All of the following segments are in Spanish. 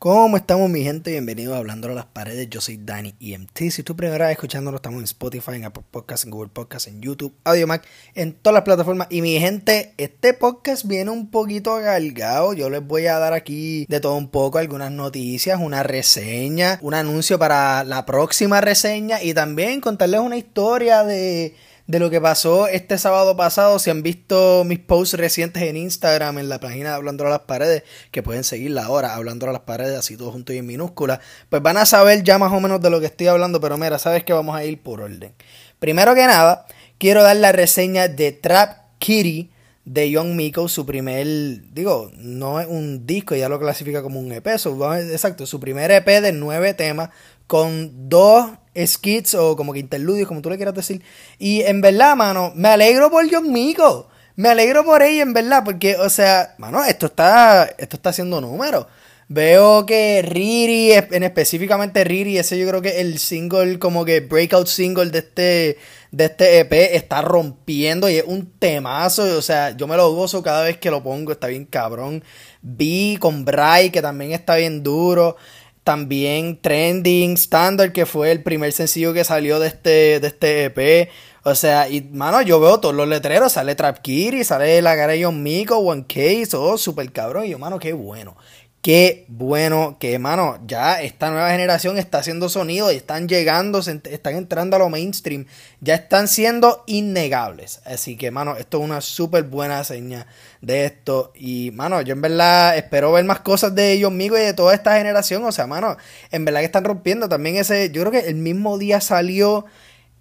¿Cómo estamos mi gente? Bienvenidos a Hablando a las Paredes, yo soy Dani EMT. Si tú primera vez escuchándolo, estamos en Spotify, en Apple Podcasts, en Google Podcasts, en YouTube, AudioMac, en todas las plataformas. Y mi gente, este podcast viene un poquito agalgado. Yo les voy a dar aquí de todo un poco, algunas noticias, una reseña, un anuncio para la próxima reseña y también contarles una historia de de lo que pasó este sábado pasado. Si han visto mis posts recientes en Instagram, en la página de Hablando a las Paredes, que pueden seguirla ahora, Hablando a las Paredes, así todo junto y en minúscula, pues van a saber ya más o menos de lo que estoy hablando. Pero mira, sabes que vamos a ir por orden. Primero que nada, quiero dar la reseña de Trap Kitty de Young Miko, su primer, digo, no es un disco, ya lo clasifica como un EP, exacto, su primer EP de nueve temas con dos skits o como que interludios, como tú le quieras decir. Y en verdad, mano, me alegro por John Mico. Me alegro por ella, en verdad, porque, o sea, mano, esto está, esto está haciendo números. Veo que Riri, en específicamente Riri, ese yo creo que el single, como que breakout single de este, de este EP, está rompiendo y es un temazo. O sea, yo me lo gozo cada vez que lo pongo, está bien cabrón. Vi con Bray, que también está bien duro. También Trending Standard, que fue el primer sencillo que salió de este, de este EP. O sea, y mano, yo veo todos los letreros, sale Trap Kitty, sale la John Mico, One Case, oh, super cabrón. Y yo, mano, qué bueno. Qué bueno que, mano, ya esta nueva generación está haciendo sonido y están llegando, están entrando a lo mainstream, ya están siendo innegables. Así que, mano, esto es una súper buena señal de esto. Y, mano, yo en verdad espero ver más cosas de ellos mismos y de toda esta generación. O sea, mano, en verdad que están rompiendo también ese. Yo creo que el mismo día salió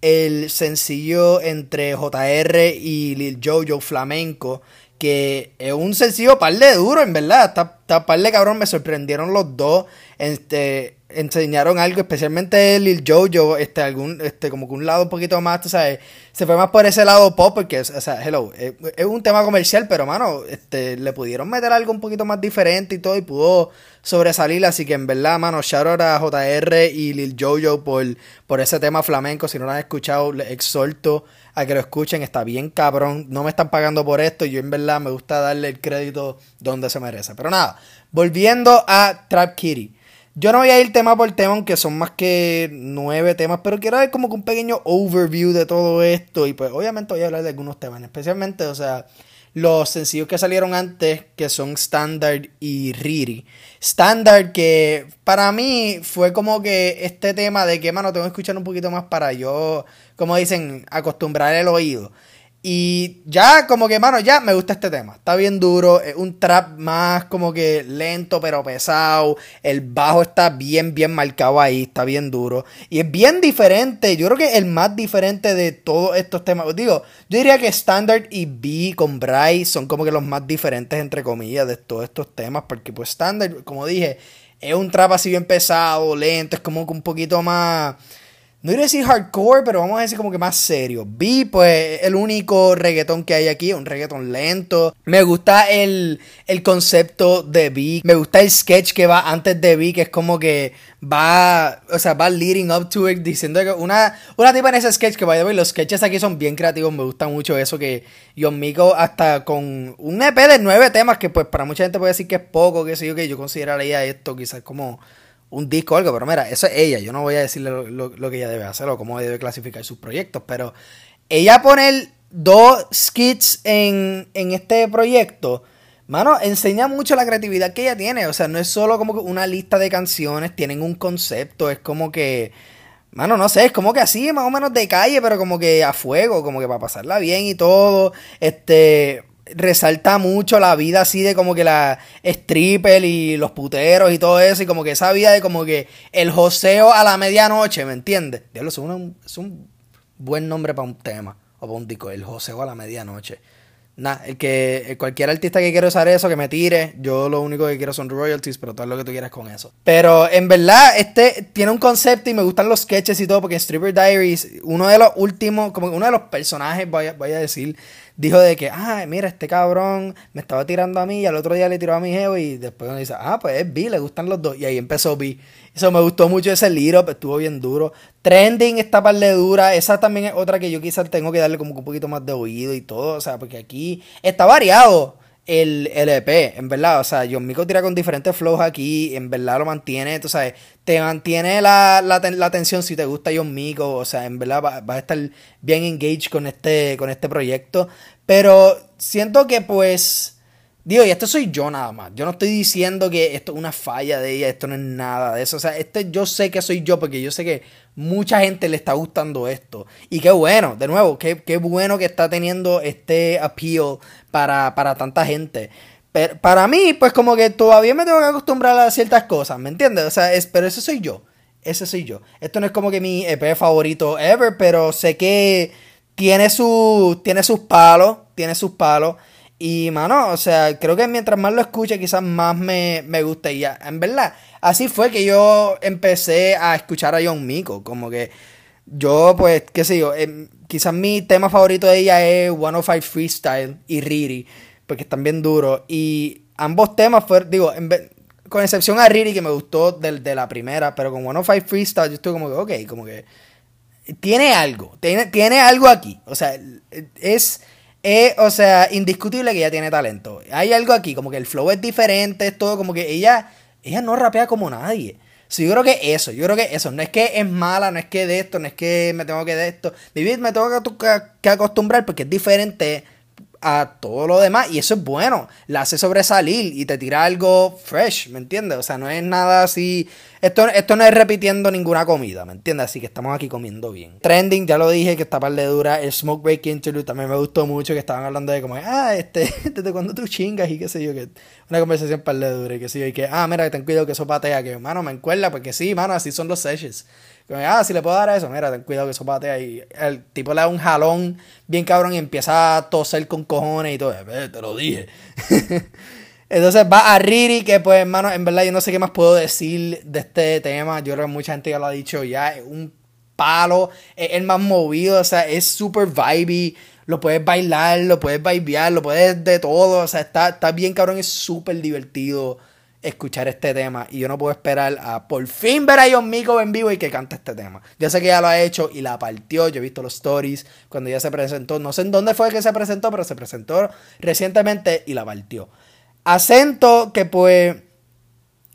el sencillo entre JR y Lil Jojo Flamenco que es un sencillo par de duro, en verdad. Está, está par de cabrón, me sorprendieron los dos. Este, enseñaron algo, especialmente Lil Jojo, este, algún, este, como que un lado un poquito más, tú sabes, se fue más por ese lado pop, porque, o sea, hello, es, un tema comercial, pero, mano, este, le pudieron meter algo un poquito más diferente y todo, y pudo sobresalir, así que, en verdad, mano, shout out a JR y Lil Jojo por, por ese tema flamenco, si no lo han escuchado, les exhorto a que lo escuchen, está bien cabrón, no me están pagando por esto, y yo, en verdad, me gusta darle el crédito donde se merece, pero nada, volviendo a Trap Kitty, yo no voy a ir tema por tema, aunque son más que nueve temas, pero quiero dar como que un pequeño overview de todo esto. Y pues obviamente voy a hablar de algunos temas, especialmente, o sea, los sencillos que salieron antes, que son Standard y Riri. Standard, que para mí fue como que este tema de que, mano, tengo que escuchar un poquito más para yo, como dicen, acostumbrar el oído. Y ya, como que, mano, ya me gusta este tema. Está bien duro. Es un trap más como que lento pero pesado. El bajo está bien, bien marcado ahí. Está bien duro. Y es bien diferente. Yo creo que el más diferente de todos estos temas. Digo, yo diría que Standard y B con Bryce son como que los más diferentes, entre comillas, de todos estos temas. Porque, pues, Standard, como dije, es un trap así bien pesado, lento. Es como que un poquito más no iba a decir hardcore, pero vamos a decir como que más serio. B, pues, el único reggaetón que hay aquí, un reggaetón lento. Me gusta el, el concepto de B. Me gusta el sketch que va antes de B, que es como que va, o sea, va leading up to it, diciendo que una, una tipa en ese sketch, que by the way, los sketches aquí son bien creativos, me gusta mucho eso, que John Mico hasta con un EP de nueve temas, que pues para mucha gente puede decir que es poco, que sé yo, que yo consideraría esto quizás como un disco o algo, pero mira, eso es ella. Yo no voy a decirle lo, que ella debe hacer o cómo debe clasificar sus proyectos, pero ella poner dos skits en, en este proyecto, mano, enseña mucho la creatividad que ella tiene. O sea, no es solo como una lista de canciones, tienen un concepto, es como que. Mano, no sé, es como que así, más o menos de calle, pero como que a fuego, como que para pasarla bien y todo. Este, resalta mucho la vida así de como que la stripper y los puteros y todo eso, y como que esa vida de como que el joseo a la medianoche, ¿me entiendes? Diablo, es un, es un buen nombre para un tema o para un disco, el joseo a la medianoche. Nada, el que cualquier artista que quiera usar eso, que me tire. Yo lo único que quiero son royalties, pero todo lo que tú quieras con eso. Pero en verdad, este tiene un concepto y me gustan los sketches y todo, porque Stripper Diaries, uno de los últimos, como uno de los personajes, voy a, voy a decir, dijo de que, ah, mira, este cabrón me estaba tirando a mí y al otro día le tiró a mi jevo y después uno dice, ah, pues es B, le gustan los dos. Y ahí empezó B. Eso me gustó mucho ese libro, estuvo bien duro. Trending, esta parte dura, esa también es otra que yo quizás tengo que darle como un poquito más de oído y todo, o sea, porque aquí está variado el, LP, en verdad. O sea, John Mico tira con diferentes flows aquí, en verdad lo mantiene, tú sabes, te mantiene la, la, atención si te gusta John Mico, o sea, en verdad vas va a estar bien engaged con este, con este proyecto. Pero siento que pues Digo, y esto soy yo nada más. Yo no estoy diciendo que esto es una falla de ella, esto no es nada de eso. O sea, este yo sé que soy yo porque yo sé que mucha gente le está gustando esto. Y qué bueno, de nuevo, qué, qué bueno que está teniendo este appeal para, para tanta gente. Pero para mí, pues como que todavía me tengo que acostumbrar a ciertas cosas, ¿me entiendes? O sea, es, pero ese soy yo. Ese soy yo. Esto no es como que mi EP favorito ever, pero sé que tiene, su, tiene sus palos, tiene sus palos. Y, mano, o sea, creo que mientras más lo escuche, quizás más me, me guste. Y en verdad, así fue que yo empecé a escuchar a John Miko. Como que yo, pues, qué sé yo, em, quizás mi tema favorito de ella es 105 Freestyle y Riri, porque están bien duros. Y ambos temas fueron, digo, con excepción a Riri, que me gustó de, de la primera, pero con 105 Freestyle yo estoy como que, ok, como que tiene algo, tiene, tiene algo aquí. O sea, es es, o sea, indiscutible que ella tiene talento. Hay algo aquí, como que el flow es diferente, es todo, como que ella, ella no rapea como nadie. Sí, yo creo que eso, yo creo que eso, no es que es mala, no es que de esto, no es que me tengo que de esto. Vivir me tengo que, que acostumbrar porque es diferente a todo lo demás y eso es bueno, la hace sobresalir y te tira algo fresh, ¿me entiendes? O sea, no es nada así, esto, esto no es repitiendo ninguna comida, ¿me entiendes? Así que estamos aquí comiendo bien. Trending, ya lo dije, que esta par de dura, el Smoke Break Interlude también me gustó mucho, que estaban hablando de como, ah, este, desde cuando tú chingas y qué sé yo, que una conversación par de dura y qué sé yo, y que, ah, mira, que ten cuidado que eso patea, que, mano, me encuerda, porque sí, mano, así son los sessions ah, si le puedo dar a eso, mira, ten cuidado que eso patea. Y el tipo le da un jalón bien cabrón y empieza a toser con cojones y todo. Eh, te lo dije. Entonces va a Riri, que pues, hermano, en verdad yo no sé qué más puedo decir de este tema. Yo creo que mucha gente ya lo ha dicho ya. Es un palo, es el más movido, o sea, es super vibey. Lo puedes bailar, lo puedes vibear, lo puedes de todo. O sea, está, está bien cabrón, es súper divertido escuchar este tema y yo no puedo esperar a por fin ver a John Mico en vivo y que cante este tema. Yo sé que ya lo ha hecho y la partió, yo he visto los stories cuando ya se presentó, no sé en dónde fue que se presentó, pero se presentó recientemente y la partió. Acento que pues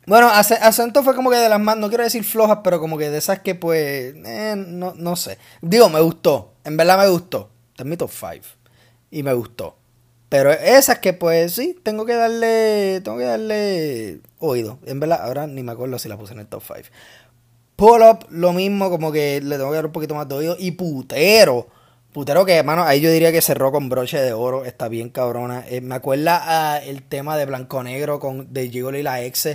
bueno, acento fue como que de las más, no quiero decir flojas, pero como que de esas que pues, eh, no, no sé. Digo, me gustó, en verdad me gustó. Está en mi top 5 y me gustó. Pero esas que pues sí, tengo que darle, tengo que darle oído. En verdad, ahora ni me acuerdo si la puse en el top 5. Pull up, lo mismo, como que le tengo que dar un poquito más de oído. Y putero. Putero que, hermano, ahí yo diría que cerró con broche de oro. Está bien cabrona. Eh, me acuerda el tema de Blanco Negro con de Gigolo y la ex.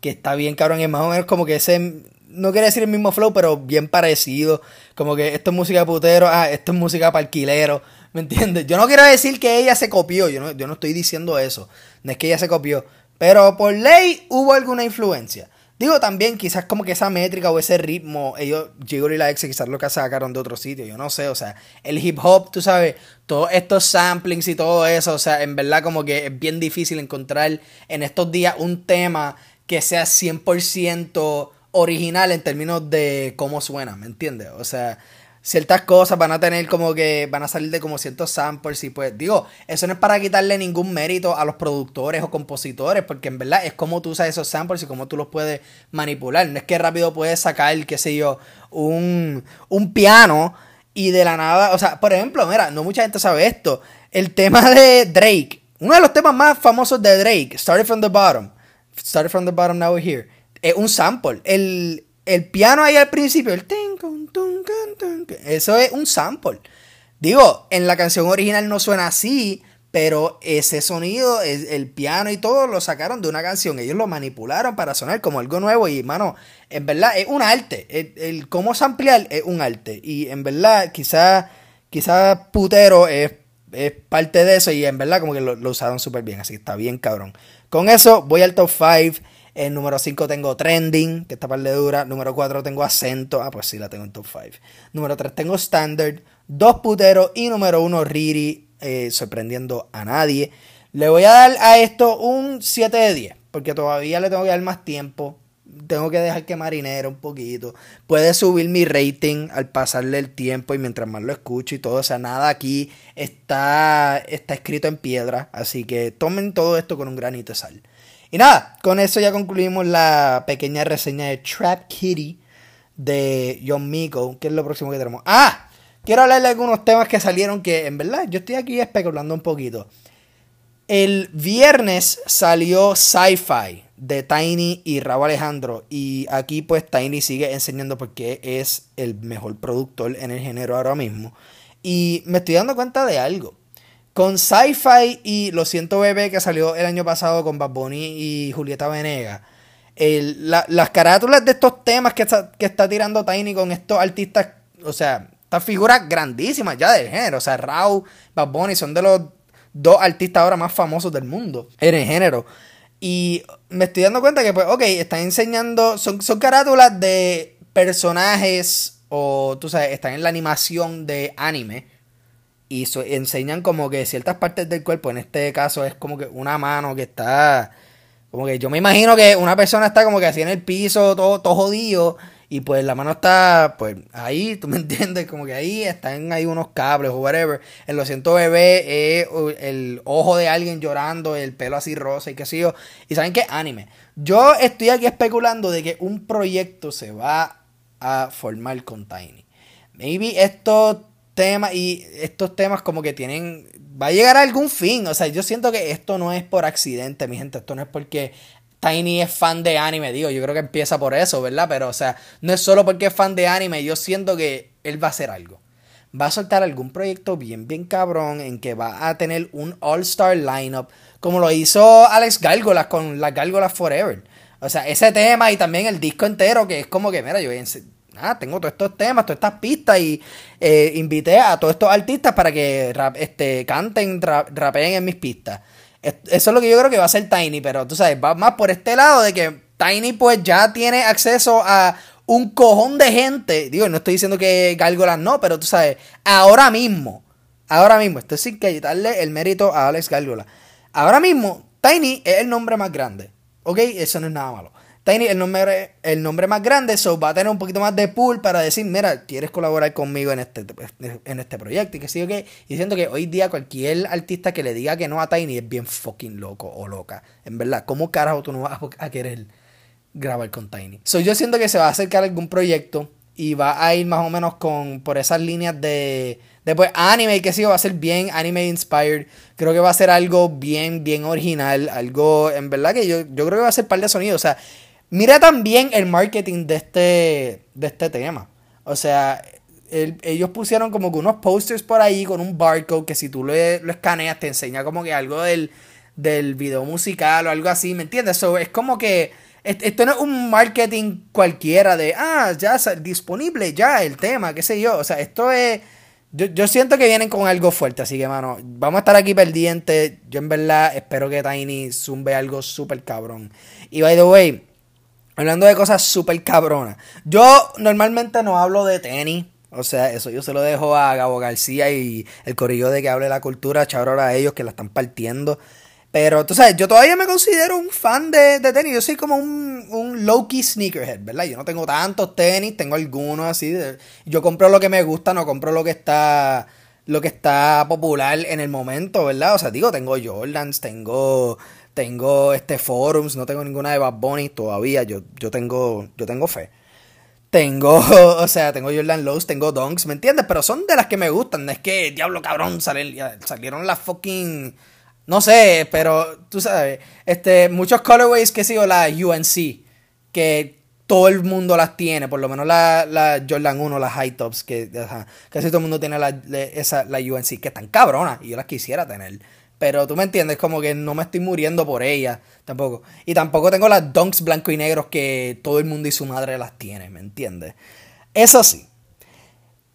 Que está bien cabrón. Es más o menos como que ese. No quiere decir el mismo flow, pero bien parecido. Como que esto es música de putero. Ah, esto es música para alquilero. ¿Me entiendes? Yo no quiero decir que ella se copió, yo no, yo no estoy diciendo eso. No es que ella se copió. Pero por ley hubo alguna influencia. Digo también, quizás como que esa métrica o ese ritmo, ellos, Gigolo y la ex, quizás lo que sacaron de otro sitio, yo no sé, o sea, el hip hop, tú sabes, todos estos samplings y todo eso, o sea, en verdad como que es bien difícil encontrar en estos días un tema que sea 100% original en términos de cómo suena, ¿me entiendes? O sea, ciertas cosas van a tener como que van a salir de como ciertos samples y pues digo, eso no es para quitarle ningún mérito a los productores o compositores, porque en verdad es como tú usas esos samples y cómo tú los puedes manipular. No es que rápido puedes sacar, qué sé yo, un, un piano y de la nada, o sea, por ejemplo, mira, no mucha gente sabe esto, el tema de Drake, uno de los temas más famosos de Drake, Started from the Bottom, Started from the Bottom, Now We're Here, es un sample. El, el piano ahí al principio, el eso es un sample. Digo, en la canción original no suena así, pero ese sonido, el piano y todo lo sacaron de una canción. Ellos lo manipularon para sonar como algo nuevo. Y, mano, en verdad es un arte. El, cómo samplear es un arte. Y en verdad, quizás quizá putero es, parte de eso. Y en verdad, como que lo, lo usaron súper bien. Así que está bien, cabrón. Con eso, voy al top 5. En número 5 tengo Trending, que está par de dura. Número 4 tengo Acento. Ah, pues sí, la tengo en top 5. Número 3 tengo Standard. Dos puteros. Y número 1 Riri, eh, sorprendiendo a nadie. Le voy a dar a esto un 7 de 10. Porque todavía le tengo que dar más tiempo. tengo que dejar que marinera un poquito. Puede subir mi rating al pasarle el tiempo y mientras más lo escucho y todo. O sea, nada aquí está, está escrito en piedra. Así que tomen todo esto con un granito de sal. Y nada, con eso ya concluimos la pequeña reseña de Trap Kitty de John Miko. ¿Qué es lo próximo que tenemos? ¡Ah! Quiero hablarle de algunos temas que salieron que en verdad yo estoy aquí especulando un poquito. El viernes salió Sci-Fi de Tiny y Raúl Alejandro. Y aquí pues Tiny sigue enseñando porque es el mejor productor en el género ahora mismo. Y me estoy dando cuenta de algo. Con Sci-Fi y Lo siento bebé que salió el año pasado con Bad Bunny y Julieta Venegas. las carátulas de estos temas que está, que está tirando Tiny con estos artistas, o sea, estas figuras grandísimas ya del género. O sea, Raúl, Bad Bunny son de los dos artistas ahora más famosos del mundo en el género. Y me estoy dando cuenta que, pues, ok, están enseñando, son, son carátulas de personajes o, tú sabes, están en la animación de anime. Y enseñan como que ciertas partes del cuerpo, en este caso es como que una mano que está, como que yo me imagino que una persona está como que así en el piso, todo, todo jodido y pues la mano está, pues ahí, tú me entiendes, como que ahí están ahí unos cables o whatever. En lo siento bebé es el ojo de alguien llorando, el pelo así rosa y qué sé yo. Y saben qué, anime. Yo estoy aquí especulando de que un proyecto se va a formar con Tiny. Maybe estos temas y estos temas como que tienen va a llegar a algún fin. O sea, yo siento que esto no es por accidente, mi gente. Esto no es porque Tiny es fan de anime, digo, yo creo que empieza por eso, ¿verdad? Pero, o sea, no es solo porque es fan de anime, yo siento que él va a hacer algo. Va a soltar algún proyecto bien, bien cabrón en que va a tener un all-star lineup, como lo hizo Alex Gárgolas con las Gárgolas Forever. O sea, ese tema y también el disco entero, que es como que, mira, yo tengo todos estos temas, todas estas pistas y eh, invité a todos estos artistas para que este, canten, rapeen en mis pistas. Eso es lo que yo creo que va a ser Tiny, pero tú sabes, va más por este lado de que Tiny pues ya tiene acceso a un cojón de gente. Digo, no estoy diciendo que Gárgolas no, pero tú sabes, ahora mismo, ahora mismo, esto es sin quitarle el mérito a Alex Gárgolas. Ahora mismo, Tiny es el nombre más grande. ¿Ok? Eso no es nada malo. Tiny, el nombre, el nombre más grande, so va a tener un poquito más de pool para decir, mira, quieres colaborar conmigo en este, en este proyecto y que sí que. Y siento que hoy día cualquier artista que le diga que no a Tiny es bien fucking loco o loca. En verdad, ¿cómo carajo tú no vas a querer grabar con Tiny? So yo siento que se va a acercar a algún proyecto y va a ir más o menos con por esas líneas de después anime que sí va a ser bien anime inspired creo que va a ser algo bien bien original algo en verdad que yo, yo creo que va a ser par de sonidos o sea Mira también el marketing de este, de este tema. O sea, ellos pusieron como que unos posters por ahí con un barcode que si tú lo, escaneas te enseña como que algo del, del video musical o algo así, ¿me entiendes? So, es como que esto no es un marketing cualquiera de, ah, ya disponible ya el tema, qué sé yo. O sea, esto es... Yo, yo, siento que vienen con algo fuerte, así que, mano, vamos a estar aquí pendientes. Yo, en verdad, espero que Tiny zumbe algo súper cabrón. Y, by the way, Hablando de cosas súper cabronas. Yo normalmente no hablo de tenis. O sea, eso yo se lo dejo a Gabo García y el corillo de que hable la cultura, chabrón a ellos que la están partiendo. Pero tú sabes, yo todavía me considero un fan de, tenis. Yo soy como un, un low-key sneakerhead, ¿verdad? Yo no tengo tantos tenis, tengo algunos así. yo compro lo que me gusta, no compro lo que está lo que está popular en el momento, ¿verdad? O sea, digo, tengo Jordans, tengo tengo este forums, no tengo ninguna de Bad Bunny todavía, yo, yo tengo yo tengo fe. Tengo, o sea, tengo Jordan Lowe's, tengo Donks, ¿me entiendes? Pero son de las que me gustan, no es que diablo cabrón salieron las fucking no sé, pero tú sabes, este muchos colorways que sigo la UNC que todo el mundo las tiene, por lo menos la, la Jordan 1, las high tops, que casi todo el mundo tiene la, esa, la UNC, que están cabronas, y yo las quisiera tener. Pero tú me entiendes, como que no me estoy muriendo por ella tampoco. Y tampoco tengo las donks blanco y negros que todo el mundo y su madre las tiene, ¿me entiendes? Eso sí.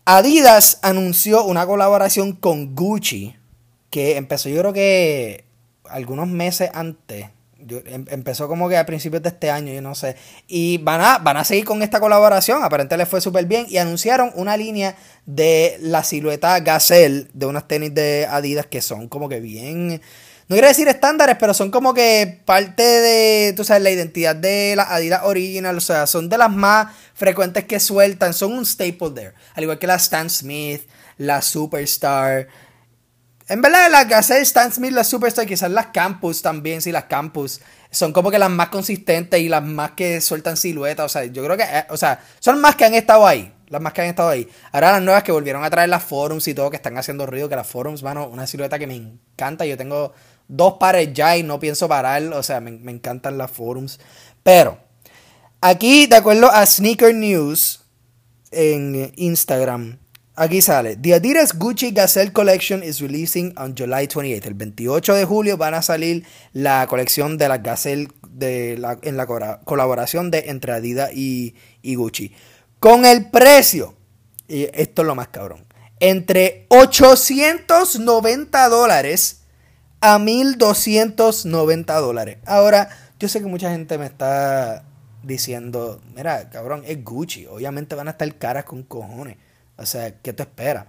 Adidas anunció una colaboración con Gucci que empezó yo creo que algunos meses antes Em, empezó como que a principios de este año, yo no sé. Y van a, van a seguir con esta colaboración. Aparentemente les fue súper bien. Y anunciaron una línea de la silueta Gazelle de unas tenis de Adidas que son como que bien. no quiero decir estándares, pero son como que parte de, tú sabes, la identidad de la Adidas Original, o sea, son de las más frecuentes que sueltan, son un staple there, al igual que la Stan Smith, la Superstar. En verdad, las Gazelle, Stan Smith, la Superstar, quizás las Campus también, sí, las Campus, son como que las más consistentes y las más que sueltan siluetas, o sea, yo creo que, eh, o sea, son más que han estado ahí las más que han estado ahí. Ahora las nuevas que volvieron a traer las forums y todo, que están haciendo ruido, que las forums, mano, una silueta que me encanta. Yo tengo dos pares ya y no pienso parar, o sea, me, me encantan las forums. Pero, aquí, de acuerdo a Sneaker News en Instagram, aquí sale: The Adidas Gucci Gazelle Collection is releasing on July 28. El 28 de julio van a salir la colección de las Gazelle de la, en la colaboración de entre Adidas y, y Gucci. Con el precio, y esto es lo más cabrón, entre 890 dólares a 1290 dólares. Ahora, yo sé que mucha gente me está diciendo, mira, cabrón, es Gucci, obviamente van a estar caras con cojones. O sea, ¿qué te esperas?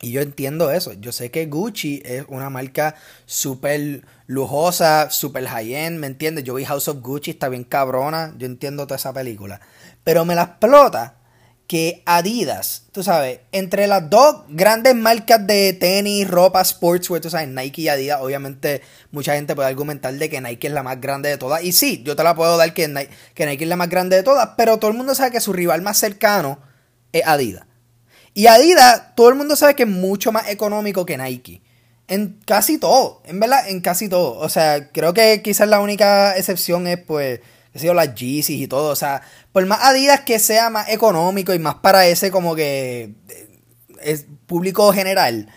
Y yo entiendo eso. Yo sé que Gucci es una marca súper lujosa, súper high-end, ¿me entiendes? Yo vi House of Gucci, está bien cabrona. Yo entiendo toda esa película. Pero me la explota que Adidas, tú sabes, entre las dos grandes marcas de tenis, ropa, sportswear, tú sabes, Nike y Adidas, obviamente mucha gente puede argumentar de que Nike es la más grande de todas. Y sí, yo te la puedo dar que Nike, que Nike es la más grande de todas, pero todo el mundo sabe que su rival más cercano es Adidas. Y Adidas, todo el mundo sabe que es mucho más económico que Nike. En casi todo, en verdad, en casi todo. O sea, creo que quizás la única excepción es pues qué sé yo, las Yeezys y todo. O sea, por más Adidas que sea más económico y más para ese como que eh, es público general,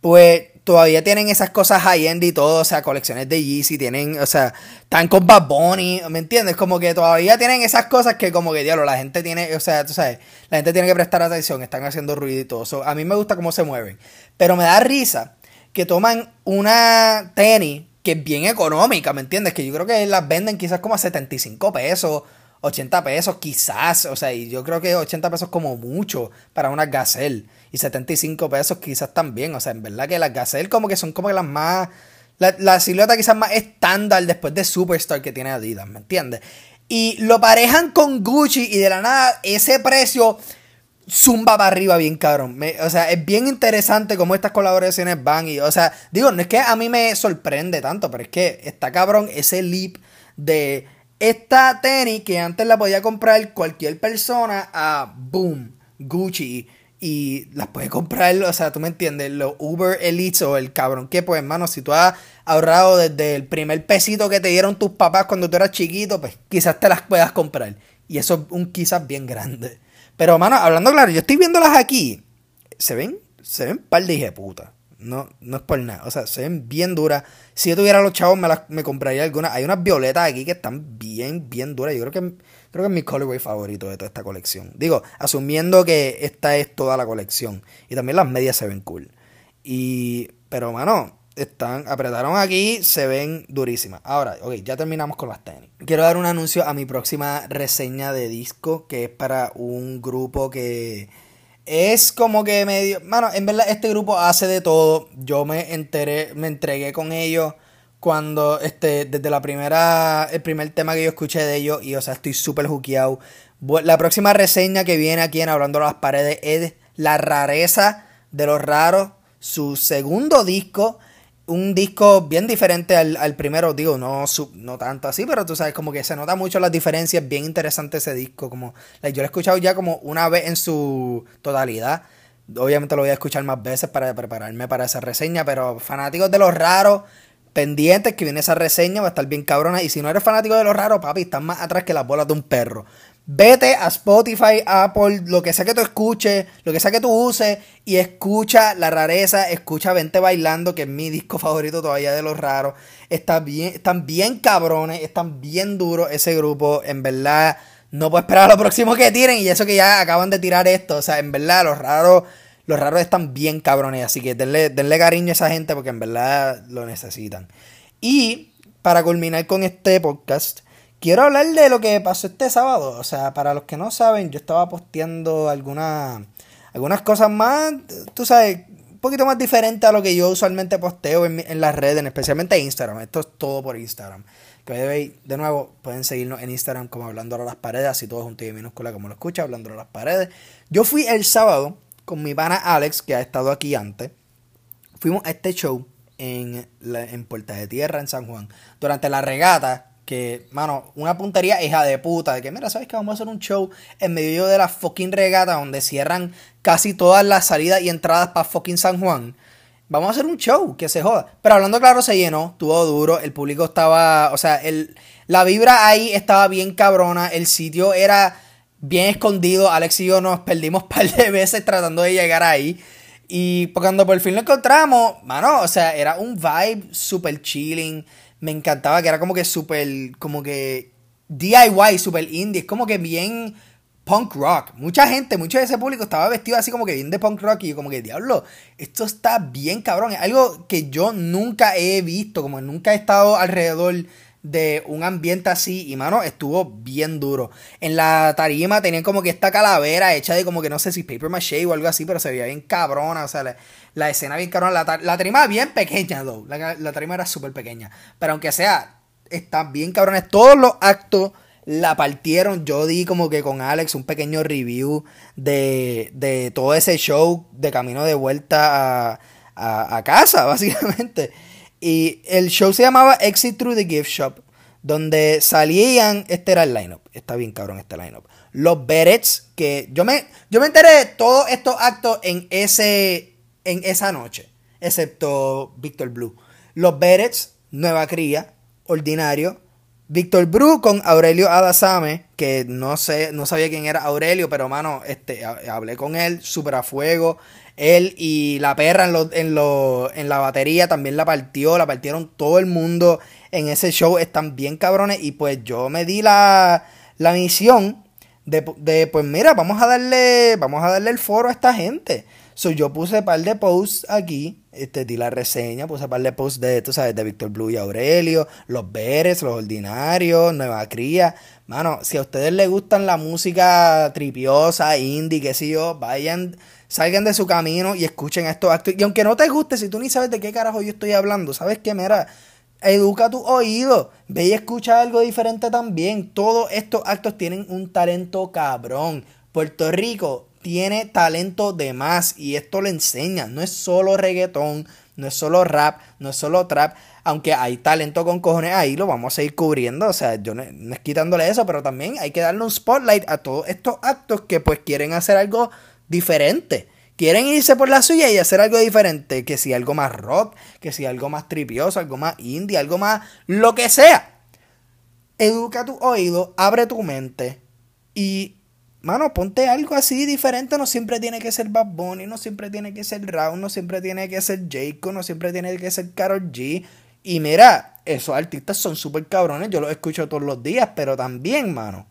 pues todavía tienen esas cosas high-end y todo, o sea, colecciones de Yeezy, tienen, o sea, están con Bad Bunny, ¿me entiendes? Como que todavía tienen esas cosas que como que, diablo, la gente tiene, o sea, tú sabes, la gente tiene que prestar atención, están haciendo ruido y todo. a mí me gusta cómo se mueven, pero me da risa que toman una tenis que es bien económica, ¿me entiendes? Que yo creo que las venden quizás como a 75 pesos, 80 pesos quizás, o sea, y yo creo que 80 pesos como mucho para una Gazelle y 75 pesos quizás también, o sea, en verdad que las Gazelle como que son como que las más, la, la silueta quizás más estándar después de Superstar que tiene Adidas, ¿me entiendes? Y lo parejan con Gucci y de la nada ese precio zumba para arriba bien cabrón. o sea, es bien interesante cómo estas colaboraciones van y, o sea, digo, no es que a mí me sorprende tanto, pero es que está cabrón ese leap de esta tenis que antes la podía comprar cualquier persona a boom, Gucci y las puede comprar, o sea, tú me entiendes, los Uber Elites o el cabrón que pues, hermano, si tú has ahorrado desde el primer pesito que te dieron tus papás cuando tú eras chiquito, pues quizás te las puedas comprar. Y eso es un quizás bien grande. Pero, mano, hablando claro, yo estoy viéndolas aquí. Se ven, se ven par de puta. No, no es por nada. O sea, se ven bien duras. Si yo tuviera los chavos, me, las, me compraría algunas. Hay unas violetas aquí que están bien, bien duras. Yo creo que, creo que es mi colorway favorito de toda esta colección. Digo, asumiendo que esta es toda la colección. Y también las medias se ven cool. Y, pero, mano, están, apretaron aquí, se ven durísimas. Ahora, ok, ya terminamos con las tenis. Quiero dar un anuncio a mi próxima reseña de disco, que es para un grupo que es como que medio... Mano, en verdad este grupo hace de todo. Yo me enteré, me entregué con ellos cuando, este, desde la primera, el primer tema que yo escuché de ellos, y o sea, estoy súper juqueado. La próxima reseña que viene aquí en Hablando de las Paredes es La Rareza de los Raros, su segundo disco un disco bien diferente al, primero, digo, no, no tanto así, pero tú sabes, como que se nota mucho las diferencias, bien interesante ese disco, como yo lo he escuchado ya como una vez en su totalidad, obviamente lo voy a escuchar más veces para prepararme para esa reseña, pero fanáticos de los raros, pendientes que viene esa reseña, va a estar bien cabrona, y si no eres fanático de los raros, papi, estás más atrás que las bolas de un perro. Vete a Spotify, Apple, lo que sea que tú escuches, lo que sea que tú uses, y escucha La Rareza, escucha Vente Bailando, que es mi disco favorito todavía de los raros. Está bien, están bien cabrones, están bien duros ese grupo, en verdad. No puedo esperar a lo próximo que tiren, y eso que ya acaban de tirar esto. O sea, en verdad, los raros, los raros están bien cabrones, así que denle, denle cariño a esa gente porque en verdad lo necesitan. Y para culminar con este podcast, Quiero hablar de lo que pasó este sábado. O sea, para los que no saben, yo estaba posteando algunas algunas cosas más, tú sabes, poquito más diferente a lo que yo usualmente posteo en, las redes, especialmente Instagram. Esto es todo por Instagram. Que de nuevo, pueden seguirnos en Instagram como Hablando a las Paredes, así todo junto y minúscula como lo escucha, Hablando a las Paredes. Yo fui el sábado con mi pana Alex, que ha estado aquí antes. Fuimos a este show en, en Puerta de Tierra, en San Juan, durante la regata. Que, mano, una puntería hija de puta. De que, mira, ¿sabes que Vamos a hacer un show en medio de la fucking regata donde cierran casi todas las salidas y entradas para fucking San Juan vamos a hacer un show, que se joda. Pero hablando claro, se llenó, estuvo duro, el público estaba, o sea, el, la vibra ahí estaba bien cabrona, el sitio era bien escondido, Alex y yo nos perdimos un par de veces tratando de llegar ahí. Y cuando por fin lo encontramos, mano, o sea, era un vibe super chilling. Me encantaba que era como que súper, como que DIY, super indie. Es como que bien punk rock. Mucha gente, mucho de ese público estaba vestido así como que bien de punk rock y yo como que, diablo, esto está bien cabrón. Es algo que yo nunca he visto, como nunca he estado alrededor de un ambiente así y mano, estuvo bien duro. En la tarima tenían como que esta calavera hecha de como que no sé si paper maché o algo así, pero se veía bien cabrona, o sea, la, escena bien cabrona. La, la tarima bien pequeña, though. La, la tarima era súper pequeña. Pero aunque sea, están bien cabrones. Todos los actos la partieron. Yo di como que con Alex un pequeño review de, de todo ese show de camino de vuelta a, a, casa, básicamente. Y el show se llamaba Exit Through the Gift Shop, donde salían, este era el lineup, está bien cabrón este lineup. Los Berets, que yo me, yo me enteré de todos estos actos en, ese, en esa noche, excepto Victor Blue. Los Berets, Nueva Cría, Ordinario, Víctor Bru con Aurelio Adasame, que no sé, no sabía quién era Aurelio, pero mano, este, hablé con él, súper a fuego. Él y la perra en, en, en la batería también la partió, la partieron todo el mundo en ese show, están bien cabrones. Y pues yo me di la, la misión de, de, pues mira, vamos a darle, vamos a darle el foro a esta gente. So, yo puse par de posts aquí, este, di la reseña, puse par de posts de, tú sabes, de Víctor Blue y Aurelio, Los Beres, Los Ordinarios, Nueva Cría. Mano, si a ustedes les gustan la música tripiosa, indie, qué sé yo, vayan, salgan de su camino y escuchen estos actos. Y aunque no te guste, si tú ni sabes de qué carajo yo estoy hablando, ¿sabes qué? Mira, educa tu oído, ve y escucha algo diferente también. Todos estos actos tienen un talento cabrón. Puerto Rico tiene talento de más y esto le enseña. No es solo reggaetón, no es solo rap, no es solo trap, aunque hay talento con cojones ahí, lo vamos a ir cubriendo. O sea, yo no, es quitándole eso, pero también hay que darle un spotlight a todos estos actos que pues quieren hacer algo diferente. Quieren irse por la suya y hacer algo diferente. Que si algo más rock, que si algo más tripioso, algo más indie, algo más lo que sea. Educa tu oído, abre tu mente y mano, ponte algo así diferente. No siempre tiene que ser Bad Bunny, no siempre tiene que ser Raúl, no siempre tiene que ser Jacob, no siempre tiene que ser Carol G. Y mira, esos artistas son súper cabrones, yo los escucho todos los días, pero también, mano,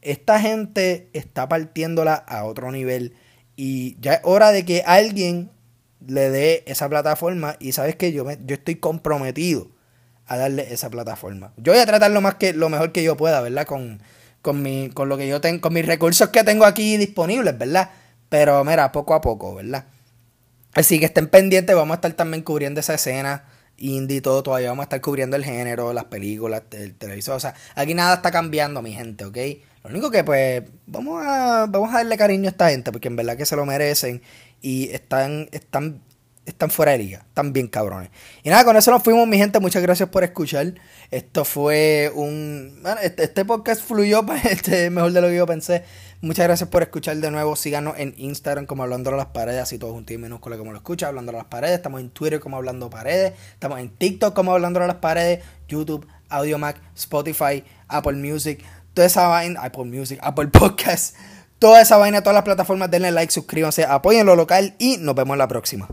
esta gente está partiéndola a otro nivel. Y ya es hora de que alguien le dé esa plataforma. Y sabes que yo, me, yo estoy comprometido a darle esa plataforma. Yo voy a tratar lo, más que, lo mejor que yo pueda, ¿verdad? Con, con, mi, con lo que yo tengo, con mis recursos que tengo aquí disponibles, ¿verdad? Pero mira, poco a poco, ¿verdad? Así que estén pendientes, vamos a estar también cubriendo esa escena indie y todo, todavía vamos a estar cubriendo el género, las películas, el televisor, o sea, aquí nada está cambiando, mi gente, ¿ok? Lo único que pues vamos a, vamos a darle cariño a esta gente, porque en verdad que se lo merecen y están, están están fuera de liga, están bien cabrones. Y nada, con eso nos fuimos, mi gente. Muchas gracias por escuchar. Esto fue un. Bueno, este, este podcast fluyó este, mejor de lo que yo pensé. Muchas gracias por escuchar de nuevo. Síganos en Instagram como Hablando a las Paredes, así todo junto y minúscula como lo escucha, Hablando a las Paredes. Estamos en Twitter como Hablando Paredes. Estamos en TikTok como Hablando a las Paredes. YouTube, Mac Spotify, Apple Music. Toda esa vaina. Apple Music, Apple Podcast. Toda esa vaina, todas las plataformas. Denle like, suscríbanse, apoyen lo local y nos vemos la próxima.